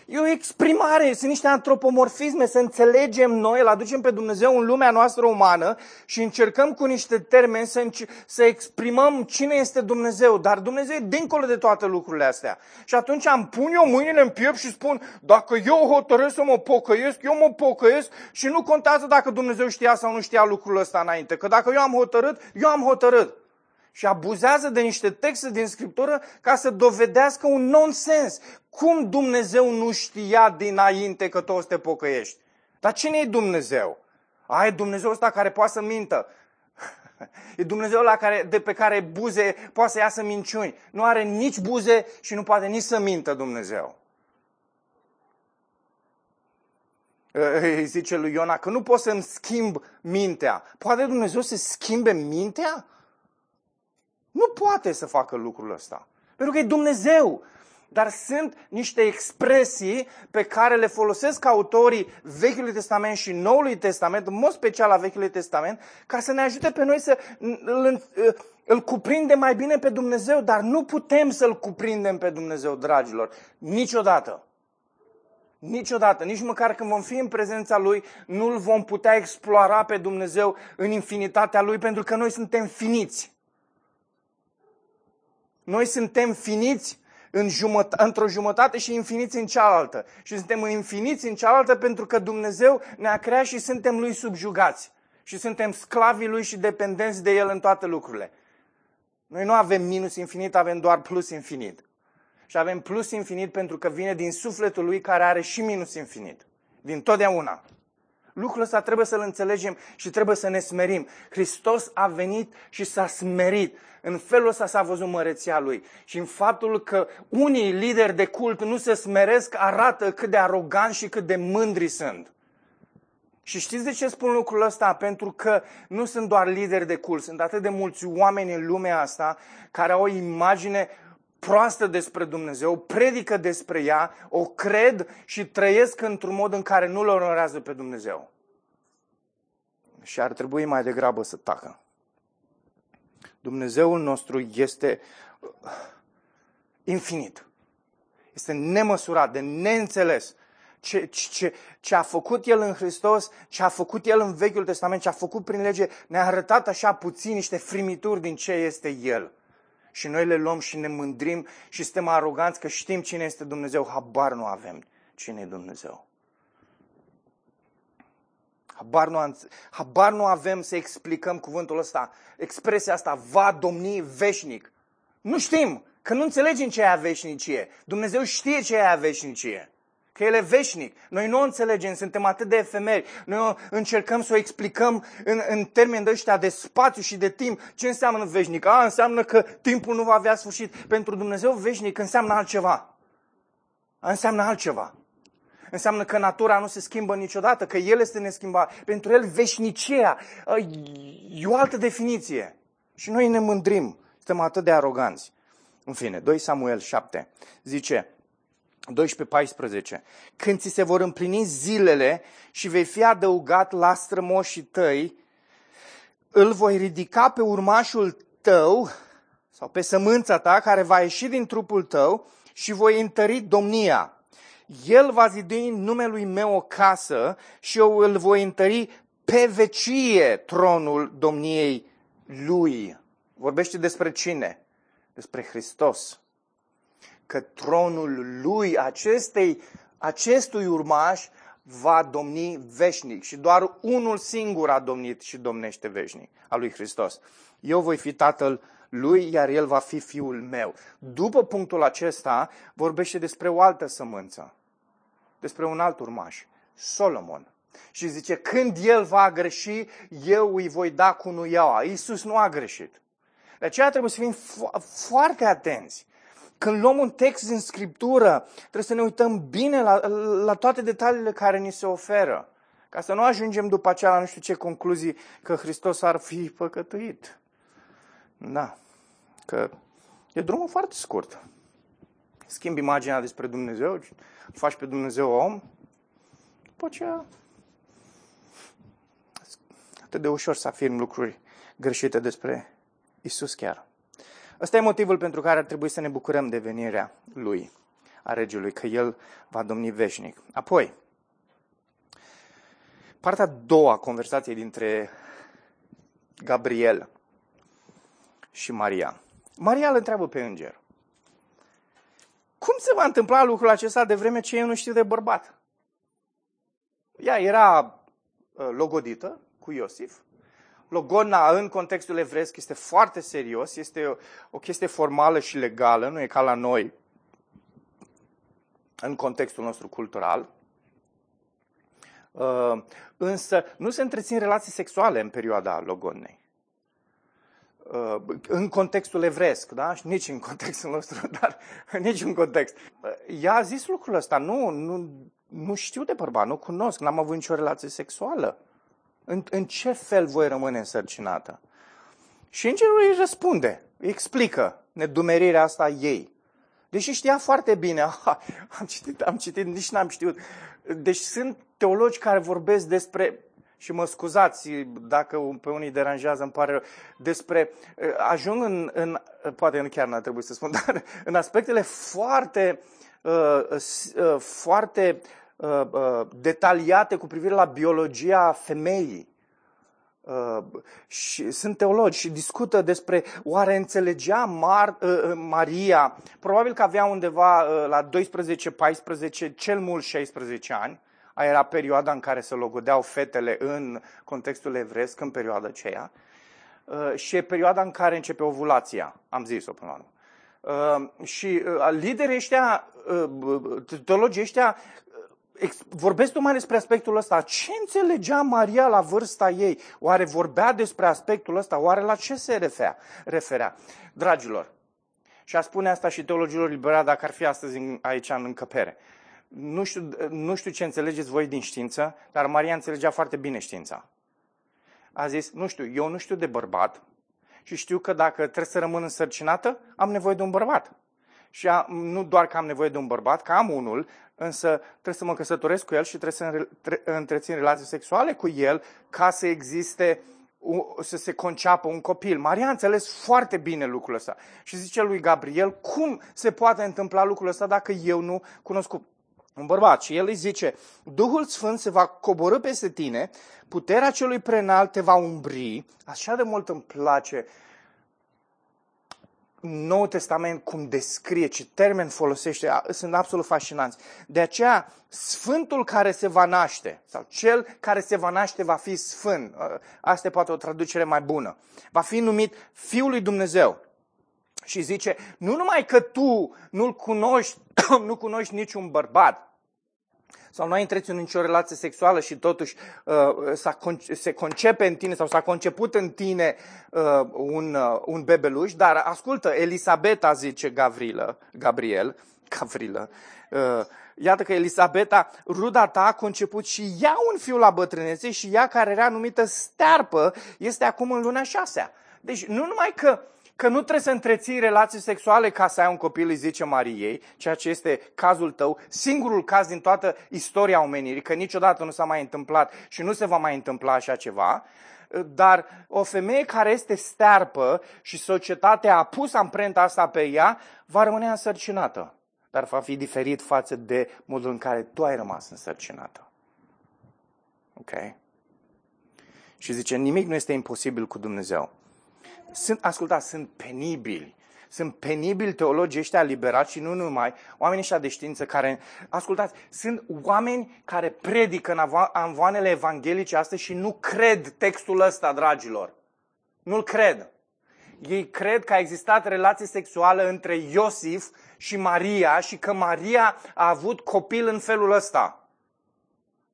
Speaker 1: E o exprimare, sunt niște antropomorfisme, să înțelegem noi, îl aducem pe Dumnezeu în lumea noastră umană și încercăm cu niște termeni să, înc- să exprimăm cine este Dumnezeu. Dar Dumnezeu e dincolo de toate lucrurile astea. Și atunci am pun eu mâinile în piept și spun, dacă eu hotărăsc să mă pocăiesc, eu mă pocăiesc și nu contează dacă Dumnezeu știa sau nu știa lucrul ăsta înainte. Că dacă eu am hotărât, eu am hotărât și abuzează de niște texte din Scriptură ca să dovedească un nonsens. Cum Dumnezeu nu știa dinainte că tu o să te pocăiești? Dar cine e Dumnezeu? A, e Dumnezeu ăsta care poate să mintă. E Dumnezeu la care, de pe care buze poate să iasă minciuni. Nu are nici buze și nu poate nici să mintă Dumnezeu. Îi zice lui Iona că nu pot să-mi schimb mintea. Poate Dumnezeu să schimbe mintea? Nu poate să facă lucrul ăsta. Pentru că e Dumnezeu. Dar sunt niște expresii pe care le folosesc autorii Vechiului Testament și Noului Testament, în mod special la Vechiului Testament, ca să ne ajute pe noi să îl, îl cuprindem mai bine pe Dumnezeu, dar nu putem să-L cuprindem pe Dumnezeu, dragilor, niciodată. Niciodată, nici măcar când vom fi în prezența Lui, nu îl vom putea explora pe Dumnezeu în infinitatea Lui, pentru că noi suntem finiți. Noi suntem finiți în jumătate, într-o jumătate și infiniți în cealaltă. Și suntem infiniți în cealaltă pentru că Dumnezeu ne-a creat și suntem Lui subjugați. Și suntem sclavii Lui și dependenți de El în toate lucrurile. Noi nu avem minus infinit, avem doar plus infinit. Și avem plus infinit pentru că vine din sufletul Lui care are și minus infinit. Din totdeauna. Lucrul ăsta trebuie să-l înțelegem și trebuie să ne smerim. Hristos a venit și s-a smerit. În felul ăsta s-a văzut măreția lui. Și în faptul că unii lideri de cult nu se smeresc arată cât de aroganți și cât de mândri sunt. Și știți de ce spun lucrul ăsta? Pentru că nu sunt doar lideri de cult, sunt atât de mulți oameni în lumea asta care au o imagine proastă despre Dumnezeu, predică despre ea, o cred și trăiesc într-un mod în care nu-L onorează pe Dumnezeu. Și ar trebui mai degrabă să tacă. Dumnezeul nostru este uh, infinit. Este nemăsurat, de neînțeles. Ce, ce, ce a făcut El în Hristos, ce a făcut El în Vechiul Testament, ce a făcut prin lege, ne-a arătat așa puțin niște frimituri din ce este El. Și noi le luăm și ne mândrim și suntem aroganți că știm cine este Dumnezeu. Habar nu avem cine e Dumnezeu. Habar nu, habar nu avem să explicăm cuvântul ăsta, expresia asta, va domni veșnic. Nu știm, că nu înțelegem ce e a veșnicie. Dumnezeu știe ce e a veșnicie. Că El e veșnic. Noi nu o înțelegem, suntem atât de efemeri. Noi încercăm să o explicăm în, în termeni de ăștia de spațiu și de timp. Ce înseamnă veșnic? A, înseamnă că timpul nu va avea sfârșit. Pentru Dumnezeu veșnic înseamnă altceva. A, înseamnă altceva înseamnă că natura nu se schimbă niciodată, că El este neschimbat. Pentru El veșnicia e o altă definiție. Și noi ne mândrim, suntem atât de aroganți. În fine, 2 Samuel 7 zice, 12-14, când ți se vor împlini zilele și vei fi adăugat la strămoșii tăi, îl voi ridica pe urmașul tău sau pe sămânța ta care va ieși din trupul tău și voi întări domnia. El va zidi în numelui meu o casă și eu îl voi întări pe vecie tronul domniei lui. Vorbește despre cine? Despre Hristos. Că tronul lui, acestei, acestui urmaș, va domni veșnic și doar unul singur a domnit și domnește veșnic, al lui Hristos. Eu voi fi tatăl lui, iar el va fi fiul meu. După punctul acesta, vorbește despre o altă sămânță, despre un alt urmaș, Solomon. Și zice, când el va greși, eu îi voi da cu nuiaua. Iisus nu a greșit. De aceea trebuie să fim fo- foarte atenți. Când luăm un text din Scriptură, trebuie să ne uităm bine la, la toate detaliile care ni se oferă. Ca să nu ajungem după aceea la nu știu ce concluzii că Hristos ar fi păcătuit. Da. Că e drumul foarte scurt. Schimbi imaginea despre Dumnezeu, faci pe Dumnezeu om, după aceea atât de ușor să afirm lucruri greșite despre Isus chiar. Ăsta e motivul pentru care ar trebui să ne bucurăm de venirea Lui, a Regiului, că El va domni veșnic. Apoi, partea a doua a conversației dintre Gabriel și Maria. Maria îl întreabă pe înger. Cum se va întâmpla lucrul acesta de vreme ce eu nu știu de bărbat? Ea era uh, logodită cu Iosif. Logona în contextul evresc este foarte serios, este o chestie formală și legală, nu e ca la noi în contextul nostru cultural. Uh, însă nu se întrețin relații sexuale în perioada logonei. Uh, în contextul evresc, da? Și nici în contextul nostru, dar nici în context. Ea a zis lucrul ăsta, nu, nu, nu știu de bărbat, nu cunosc, n-am avut nicio relație sexuală. În, în ce fel voi rămâne însărcinată? Și îngerul îi răspunde, îi explică nedumerirea asta ei. Deși știa foarte bine, aha, am citit, am citit, nici n-am știut. Deci sunt teologi care vorbesc despre, și mă scuzați dacă pe unii deranjează, îmi pare rău, despre, ajung în, în poate nu chiar n-ar trebui să spun, dar în aspectele foarte, uh, uh, foarte Uh, uh, detaliate cu privire la biologia femeii. Uh, și sunt teologi și discută despre oare înțelegea Mar, Maria, probabil că avea undeva la 12-14, cel mult 16 ani, aia era perioada în care se logodeau fetele în contextul evresc, în perioada aceea, și e perioada în care începe ovulația, am zis-o până la urmă. Uh, și uh, liderii ăștia, uh, teologii ăștia vorbesc tocmai despre aspectul ăsta. Ce înțelegea Maria la vârsta ei? Oare vorbea despre aspectul ăsta? Oare la ce se referea? referea? Dragilor, și a spune asta și teologilor liberali dacă ar fi astăzi aici în încăpere. Nu știu, nu știu ce înțelegeți voi din știință, dar Maria înțelegea foarte bine știința. A zis, nu știu, eu nu știu de bărbat și știu că dacă trebuie să rămân însărcinată, am nevoie de un bărbat. Și am, nu doar că am nevoie de un bărbat, că am unul, însă trebuie să mă căsătoresc cu el și trebuie să întrețin relații sexuale cu el ca să existe să se conceapă un copil. Maria a înțeles foarte bine lucrul ăsta. Și zice lui Gabriel, cum se poate întâmpla lucrul ăsta dacă eu nu cunosc un bărbat? Și el îi zice, Duhul Sfânt se va coborâ peste tine, puterea celui prenal te va umbri. Așa de mult îmi place Nou Testament cum descrie, ce termen folosește, sunt absolut fascinanți. De aceea, Sfântul care se va naște, sau cel care se va naște va fi Sfânt, asta e poate o traducere mai bună, va fi numit Fiul lui Dumnezeu. Și zice, nu numai că tu nu-l cunoști, nu cunoști niciun bărbat, sau nu ai întreținut nicio relație sexuală și totuși uh, se concepe în tine sau s-a conceput în tine uh, un, uh, un bebeluș, dar ascultă, Elisabeta zice Gavrilă, Gabriel, Gavrilă, uh, iată că Elisabeta, ruda ta, a conceput și ea un fiu la bătrânețe și ea care era numită stearpă este acum în luna șasea. Deci nu numai că că nu trebuie să întreții relații sexuale ca să ai un copil, îi zice Mariei, ceea ce este cazul tău, singurul caz din toată istoria omenirii, că niciodată nu s-a mai întâmplat și nu se va mai întâmpla așa ceva, dar o femeie care este stearpă și societatea a pus amprenta asta pe ea, va rămâne însărcinată. Dar va fi diferit față de modul în care tu ai rămas însărcinată. Ok? Și zice, nimic nu este imposibil cu Dumnezeu. Sunt, ascultați, sunt penibili. Sunt penibili teologii ăștia liberați și nu numai, oamenii ăștia de știință care, ascultați, sunt oameni care predică în anvoanele evanghelice astăzi și nu cred textul ăsta, dragilor. Nu-l cred. Ei cred că a existat relație sexuală între Iosif și Maria și că Maria a avut copil în felul ăsta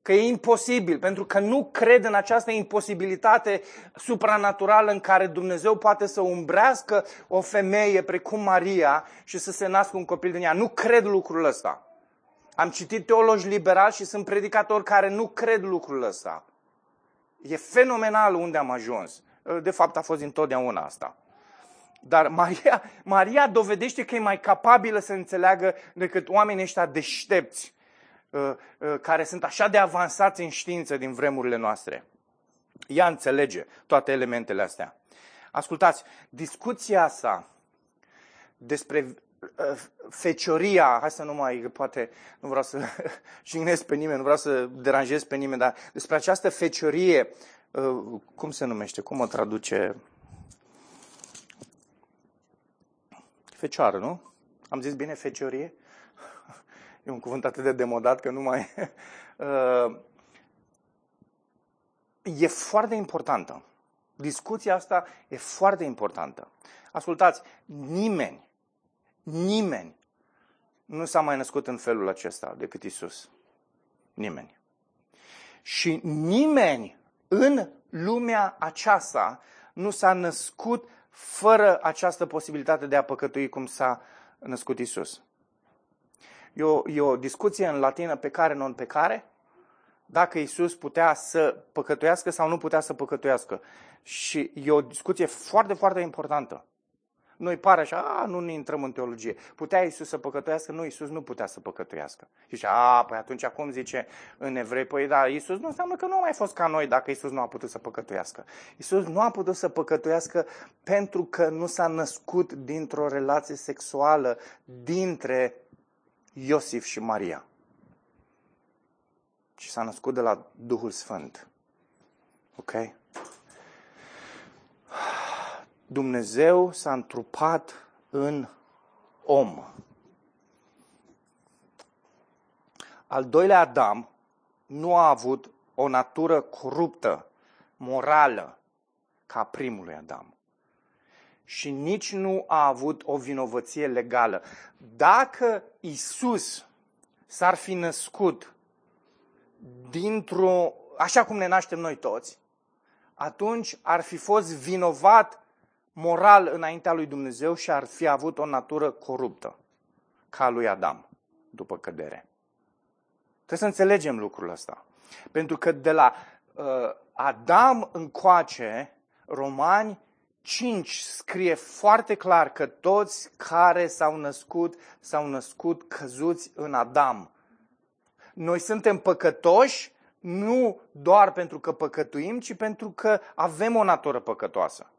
Speaker 1: că e imposibil, pentru că nu cred în această imposibilitate supranaturală în care Dumnezeu poate să umbrească o femeie precum Maria și să se nască un copil din ea. Nu cred lucrul ăsta. Am citit teologi liberali și sunt predicatori care nu cred lucrul ăsta. E fenomenal unde am ajuns. De fapt, a fost întotdeauna asta. Dar Maria, Maria dovedește că e mai capabilă să înțeleagă decât oamenii ăștia deștepți Uh, uh, care sunt așa de avansați în știință din vremurile noastre. Ea înțelege toate elementele astea. Ascultați, discuția asta despre uh, fecioria, hai să nu mai, poate, nu vreau să jignesc pe nimeni, nu vreau să deranjez pe nimeni, dar despre această feciorie, cum se numește, cum o traduce? Fecioară, nu? Am zis bine feciorie? E un cuvânt atât de demodat că nu mai... Uh, e foarte importantă. Discuția asta e foarte importantă. Ascultați, nimeni, nimeni nu s-a mai născut în felul acesta decât Isus. Nimeni. Și nimeni în lumea aceasta nu s-a născut fără această posibilitate de a păcătui cum s-a născut Isus. E o, e o discuție în latină pe care, non pe care, dacă Isus putea să păcătuiască sau nu putea să păcătuiască. Și e o discuție foarte, foarte importantă. Noi pare așa, a, nu ne intrăm în teologie. Putea Isus să păcătuiască? Nu, Isus nu putea să păcătuiască. Și zice, a, păi atunci acum zice în evrei, păi da, Isus nu înseamnă că nu a mai fost ca noi dacă Isus nu a putut să păcătuiască. Isus nu a putut să păcătuiască pentru că nu s-a născut dintr-o relație sexuală dintre Iosif și Maria. Și s-a născut de la Duhul Sfânt. Ok? Dumnezeu s-a întrupat în om. Al doilea Adam nu a avut o natură coruptă, morală, ca primului Adam și nici nu a avut o vinovăție legală. Dacă Isus s-ar fi născut dintr-o, așa cum ne naștem noi toți, atunci ar fi fost vinovat moral înaintea lui Dumnezeu și ar fi avut o natură coruptă, ca lui Adam, după cădere. Trebuie să înțelegem lucrul ăsta. Pentru că de la uh, Adam încoace, romani 5 scrie foarte clar că toți care s-au născut, s-au născut căzuți în Adam. Noi suntem păcătoși nu doar pentru că păcătuim, ci pentru că avem o natură păcătoasă.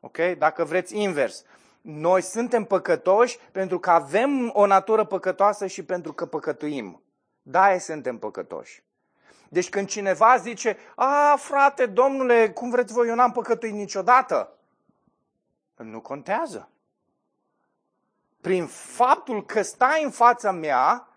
Speaker 1: Ok? Dacă vreți invers. Noi suntem păcătoși pentru că avem o natură păcătoasă și pentru că păcătuim. Da, suntem păcătoși. Deci când cineva zice, a, frate, domnule, cum vreți voi, eu n-am păcătuit niciodată. Nu contează. Prin faptul că stai în fața mea,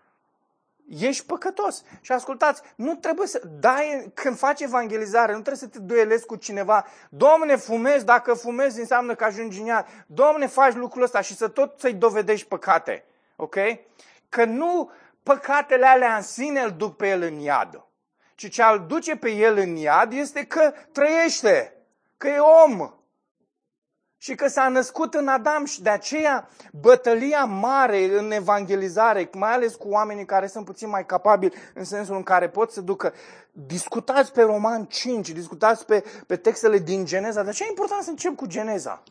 Speaker 1: ești păcătos. Și ascultați, nu trebuie să dai, când faci evangelizare, nu trebuie să te duelezi cu cineva. Domne, fumezi, dacă fumezi înseamnă că ajungi în iad. Domne, faci lucrul ăsta și să tot să-i dovedești păcate. Ok? Că nu păcatele alea în sine îl duc pe el în iad ci ce îl duce pe el în iad este că trăiește, că e om și că s-a născut în Adam și de aceea bătălia mare în evangelizare, mai ales cu oamenii care sunt puțin mai capabili în sensul în care pot să ducă, discutați pe Roman 5, discutați pe, pe textele din Geneza. De ce e important să încep cu Geneza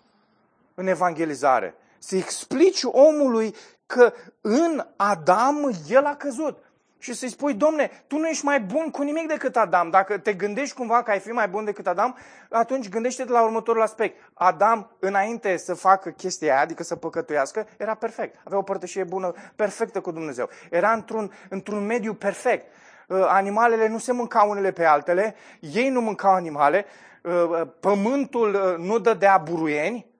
Speaker 1: în evangelizare? Să explici omului că în Adam el a căzut și să-i spui, domne, tu nu ești mai bun cu nimic decât Adam. Dacă te gândești cumva că ai fi mai bun decât Adam, atunci gândește-te la următorul aspect. Adam, înainte să facă chestia aia, adică să păcătuiască, era perfect. Avea o părtășie bună, perfectă cu Dumnezeu. Era într-un, într-un mediu perfect. uh, animalele nu se mâncau unele pe altele, ei nu mâncau animale, uh, pământul nu dădea buruieni,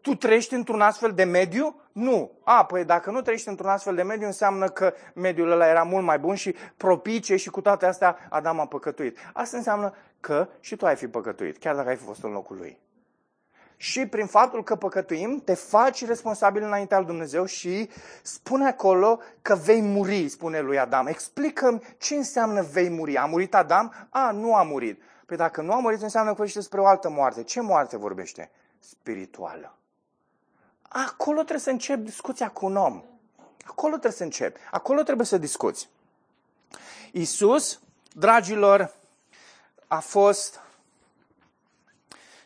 Speaker 1: tu trăiești într-un astfel de mediu? Nu. A, păi dacă nu trăiești într-un astfel de mediu, înseamnă că mediul ăla era mult mai bun și propice și cu toate astea Adam a păcătuit. Asta înseamnă că și tu ai fi păcătuit, chiar dacă ai fi fost în locul lui. Și prin faptul că păcătuim, te faci responsabil înaintea lui Dumnezeu și spune acolo că vei muri, spune lui Adam. Explică-mi ce înseamnă vei muri. A murit Adam? A, nu a murit. Păi dacă nu a murit, înseamnă că vorbește despre o altă moarte. Ce moarte vorbește? Spirituală. Acolo trebuie să începi discuția cu un om. Acolo trebuie să începi. Acolo trebuie să discuți. Isus, dragilor, a fost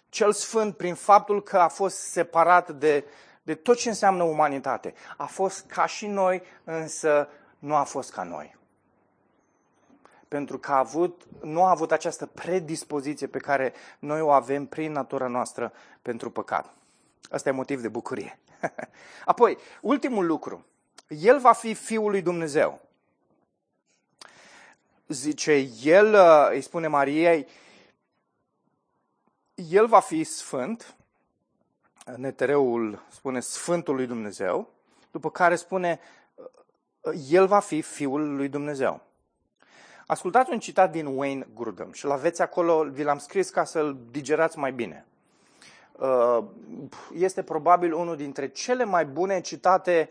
Speaker 1: cel sfânt prin faptul că a fost separat de, de tot ce înseamnă umanitate. A fost ca și noi, însă nu a fost ca noi. Pentru că a avut, nu a avut această predispoziție pe care noi o avem prin natura noastră pentru păcat. Asta e motiv de bucurie. Apoi, ultimul lucru. El va fi Fiul lui Dumnezeu. Zice, el îi spune Mariei, el va fi sfânt, Netereul spune Sfântul lui Dumnezeu, după care spune El va fi Fiul lui Dumnezeu. Ascultați un citat din Wayne Grudem și l aveți acolo, vi l-am scris ca să-l digerați mai bine. Uh, este probabil unul dintre cele mai bune citate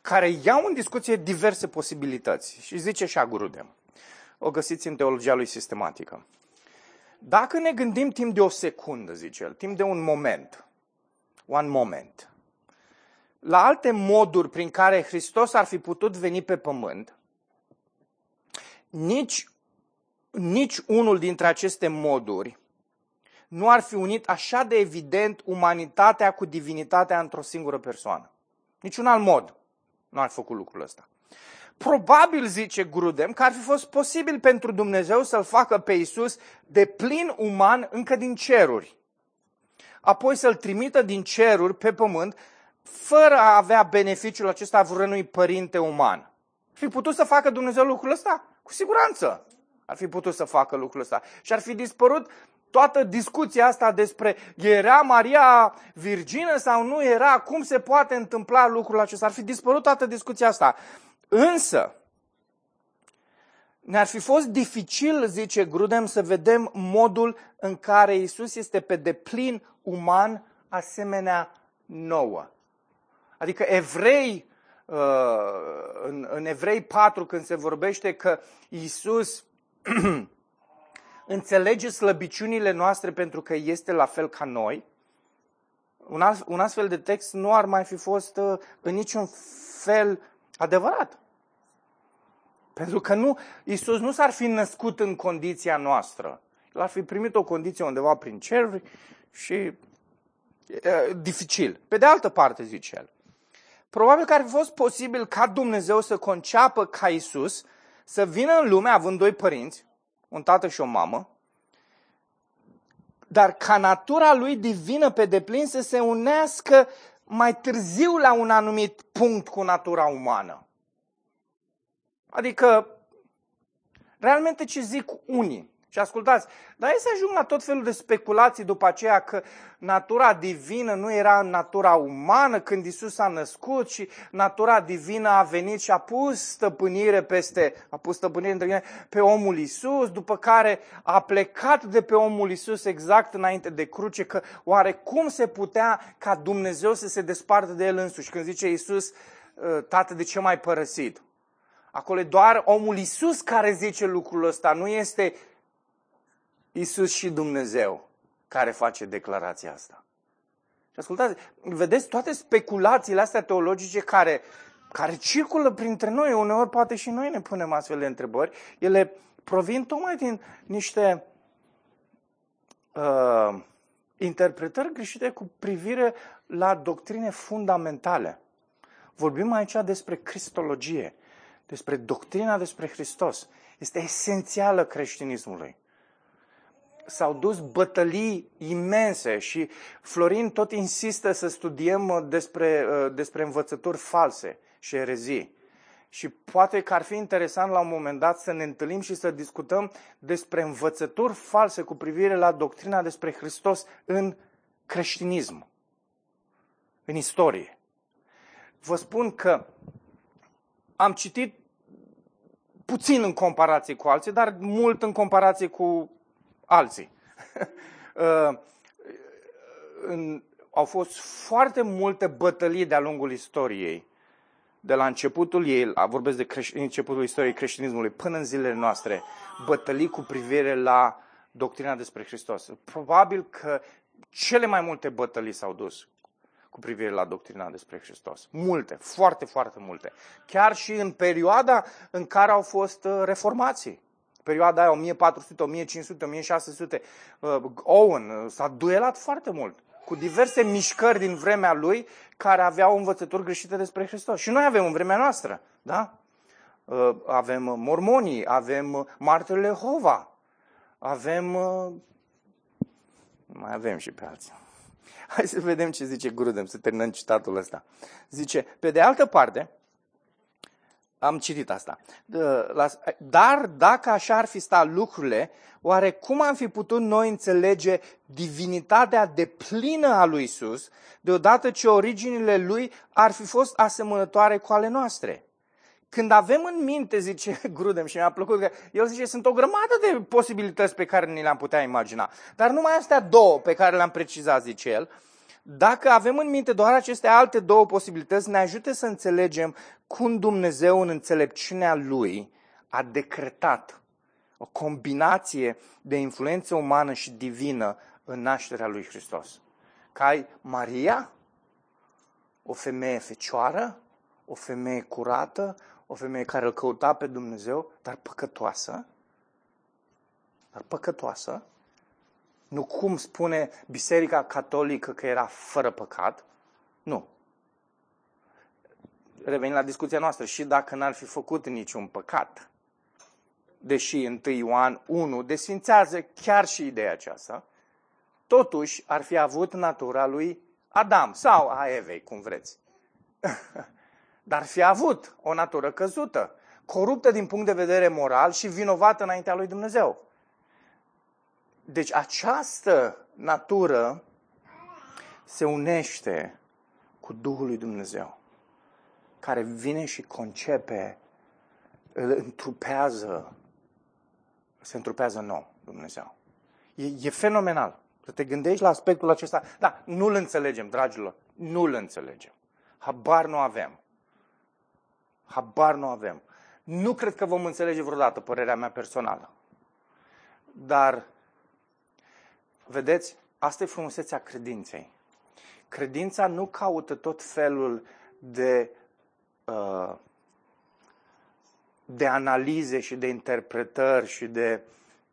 Speaker 1: care iau în discuție diverse posibilități. Și zice așa Grudem. O găsiți în teologia lui sistematică. Dacă ne gândim timp de o secundă, zice el, timp de un moment, one moment, la alte moduri prin care Hristos ar fi putut veni pe pământ, nici, nici unul dintre aceste moduri nu ar fi unit așa de evident umanitatea cu divinitatea într-o singură persoană. Niciun alt mod nu ar fi făcut lucrul ăsta. Probabil, zice Grudem, că ar fi fost posibil pentru Dumnezeu să-L facă pe Isus de plin uman încă din ceruri. Apoi să-L trimită din ceruri pe pământ, fără a avea beneficiul acesta vreunui părinte uman. Fi putut să facă Dumnezeu lucrul ăsta? Cu siguranță ar fi putut să facă lucrul ăsta. Și ar fi dispărut toată discuția asta despre era Maria virgină sau nu era, cum se poate întâmpla lucrul acesta. Ar fi dispărut toată discuția asta. Însă, ne-ar fi fost dificil, zice Grudem, să vedem modul în care Isus este pe deplin uman, asemenea nouă. Adică evrei, uh, în Evrei 4, când se vorbește că Isus înțelege slăbiciunile noastre pentru că este la fel ca noi, un astfel de text nu ar mai fi fost uh, în niciun fel adevărat. Pentru că nu, Isus nu s-ar fi născut în condiția noastră. El ar fi primit o condiție undeva prin ceruri și e, dificil. Pe de altă parte, zice el, probabil că ar fi fost posibil ca Dumnezeu să conceapă ca Isus să vină în lume având doi părinți, un tată și o mamă, dar ca natura lui divină pe deplin să se unească mai târziu la un anumit punct cu natura umană. Adică, realmente ce zic unii, și ascultați, dar ei să ajung la tot felul de speculații după aceea că natura divină nu era în natura umană când Isus a născut și natura divină a venit și a pus stăpânire peste, a pus stăpânire între pe omul Isus, după care a plecat de pe omul Isus exact înainte de cruce, că oare cum se putea ca Dumnezeu să se despartă de el însuși? Când zice Isus, ă, tată, de ce mai părăsit? Acolo e doar omul Isus care zice lucrul ăsta, nu este Isus și Dumnezeu care face declarația asta. Și ascultați, vedeți toate speculațiile astea teologice care, care circulă printre noi, uneori poate și noi ne punem astfel de întrebări, ele provin tocmai din niște uh, interpretări greșite cu privire la doctrine fundamentale. Vorbim aici despre cristologie, despre doctrina despre Hristos. Este esențială creștinismului s-au dus bătălii imense și Florin tot insistă să studiem despre, uh, despre învățături false și erezii. Și poate că ar fi interesant la un moment dat să ne întâlnim și să discutăm despre învățături false cu privire la doctrina despre Hristos în creștinism, în istorie. Vă spun că am citit puțin în comparație cu alții, dar mult în comparație cu alții. Uh, în, au fost foarte multe bătălii de-a lungul istoriei, de la începutul ei, vorbesc de creș- începutul istoriei creștinismului, până în zilele noastre, bătălii cu privire la doctrina despre Hristos. Probabil că cele mai multe bătălii s-au dus cu privire la doctrina despre Hristos. Multe, foarte, foarte multe. Chiar și în perioada în care au fost uh, reformații. Perioada aia 1400, 1500, 1600, Owen uh, s-a duelat foarte mult cu diverse mișcări din vremea lui care aveau învățături greșite despre Hristos. Și noi avem în vremea noastră, da? Uh, avem mormonii, avem martirele Hova, avem... Mai avem și pe alții. Hai să vedem ce zice Grudem, să terminăm citatul ăsta. Zice, pe de altă parte, am citit asta. Dar dacă așa ar fi stat lucrurile, oare cum am fi putut noi înțelege divinitatea de plină a lui Isus, deodată ce originile lui ar fi fost asemănătoare cu ale noastre? Când avem în minte, zice Grudem, și mi-a plăcut că el zice, sunt o grămadă de posibilități pe care ni le-am putea imagina. Dar numai astea două pe care le-am precizat, zice el, dacă avem în minte doar aceste alte două posibilități, ne ajută să înțelegem cum Dumnezeu în înțelepciunea Lui a decretat o combinație de influență umană și divină în nașterea lui Hristos. Ca ai Maria, o femeie fecioară, o femeie curată, o femeie care îl căuta pe Dumnezeu, dar păcătoasă, dar păcătoasă, nu cum spune Biserica Catolică că era fără păcat, nu. Revenim la discuția noastră, și dacă n-ar fi făcut niciun păcat, deși în 1 Ioan 1 desfințează chiar și ideea aceasta, totuși ar fi avut natura lui Adam sau a Evei, cum vreți. dar fi avut o natură căzută, coruptă din punct de vedere moral și vinovată înaintea lui Dumnezeu. Deci această natură se unește cu Duhul lui Dumnezeu, care vine și concepe, îl întrupează, se întrupează nou Dumnezeu. E, e fenomenal. Să te gândești la aspectul acesta. Da, nu-l înțelegem, dragilor. Nu-l înțelegem. Habar nu avem. Habar nu avem. Nu cred că vom înțelege vreodată părerea mea personală. Dar, vedeți, asta e frumusețea credinței. Credința nu caută tot felul de, uh, de analize și de interpretări și de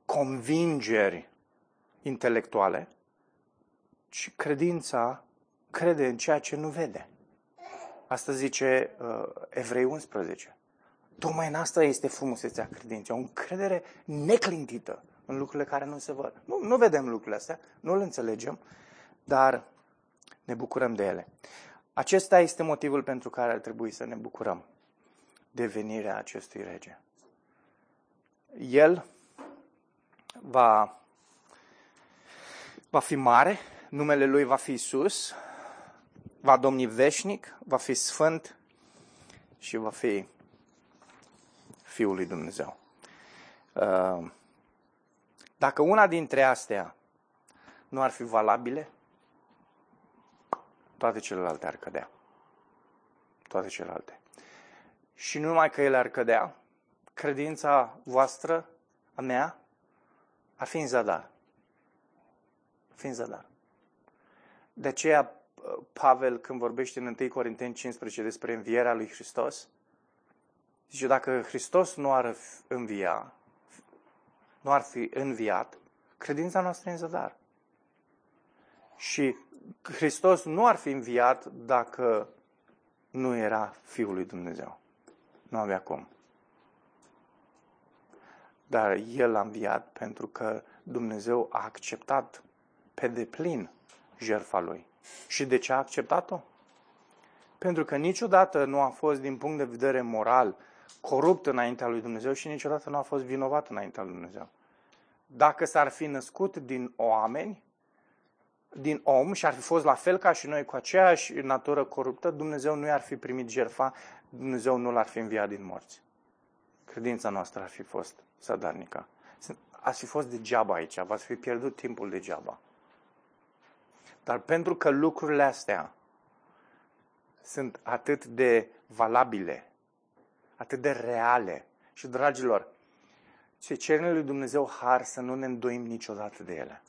Speaker 1: convingeri intelectuale, ci credința crede în ceea ce nu vede. Asta zice uh, Evrei 11. Tocmai în asta este frumusețea credinței, o încredere neclintită în lucrurile care nu se văd. Nu, nu vedem lucrurile astea, nu le înțelegem, dar ne bucurăm de ele. Acesta este motivul pentru care ar trebui să ne bucurăm de venirea acestui rege. El va, va fi mare, numele lui va fi Isus, va domni veșnic, va fi sfânt și va fi Fiul lui Dumnezeu. Uh, dacă una dintre astea nu ar fi valabile, toate celelalte ar cădea. Toate celelalte. Și nu numai că ele ar cădea, credința voastră, a mea, ar fi în zadar. Ar fi în zadar. De aceea Pavel, când vorbește în 1 Corinteni 15 despre învierea lui Hristos, zice, dacă Hristos nu ar învia, nu ar fi înviat, credința noastră e în zadar. Și Hristos nu ar fi înviat dacă nu era Fiul lui Dumnezeu. Nu avea cum. Dar El a înviat pentru că Dumnezeu a acceptat pe deplin jertfa Lui. Și de ce a acceptat-o? Pentru că niciodată nu a fost, din punct de vedere moral, corupt înaintea lui Dumnezeu și niciodată nu a fost vinovat înaintea lui Dumnezeu. Dacă s-ar fi născut din oameni, din om și ar fi fost la fel ca și noi cu aceeași natură coruptă, Dumnezeu nu i-ar fi primit jerfa, Dumnezeu nu l-ar fi înviat din morți. Credința noastră ar fi fost sadarnică. Ați fi fost degeaba aici, v-ați fi pierdut timpul degeaba. Dar pentru că lucrurile astea sunt atât de valabile, atât de reale și, dragilor, ce cerem lui Dumnezeu har să nu ne îndoim niciodată de ele.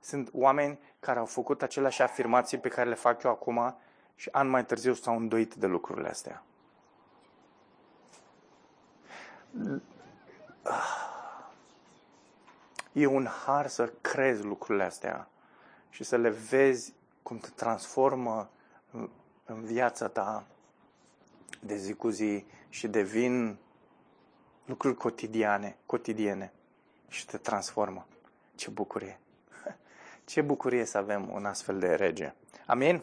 Speaker 1: Sunt oameni care au făcut aceleași afirmații pe care le fac eu acum și an mai târziu s-au îndoit de lucrurile astea. E un har să crezi lucrurile astea și să le vezi cum te transformă în viața ta de zi cu zi și devin lucruri cotidiane, cotidiene și te transformă. Ce bucurie! Ce bucurie să avem un astfel de rege. Amin?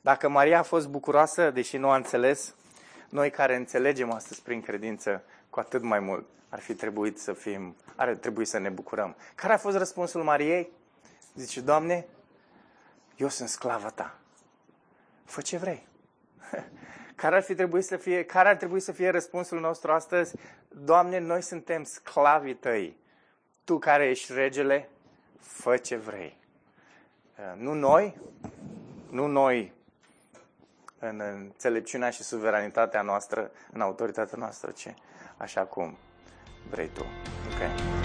Speaker 1: Dacă Maria a fost bucuroasă, deși nu a înțeles, noi care înțelegem astăzi prin credință, cu atât mai mult ar fi trebuit să fim, ar trebui să ne bucurăm. Care a fost răspunsul Mariei? Zice, Doamne, eu sunt sclava ta. Fă ce vrei. Care ar, fi trebuit să fie, care ar trebui să fie răspunsul nostru astăzi? Doamne, noi suntem sclavii tăi. Tu care ești regele, fă ce vrei. Uh, nu noi, nu noi în înțelepciunea și suveranitatea noastră, în autoritatea noastră, ci așa cum vrei tu. Okay?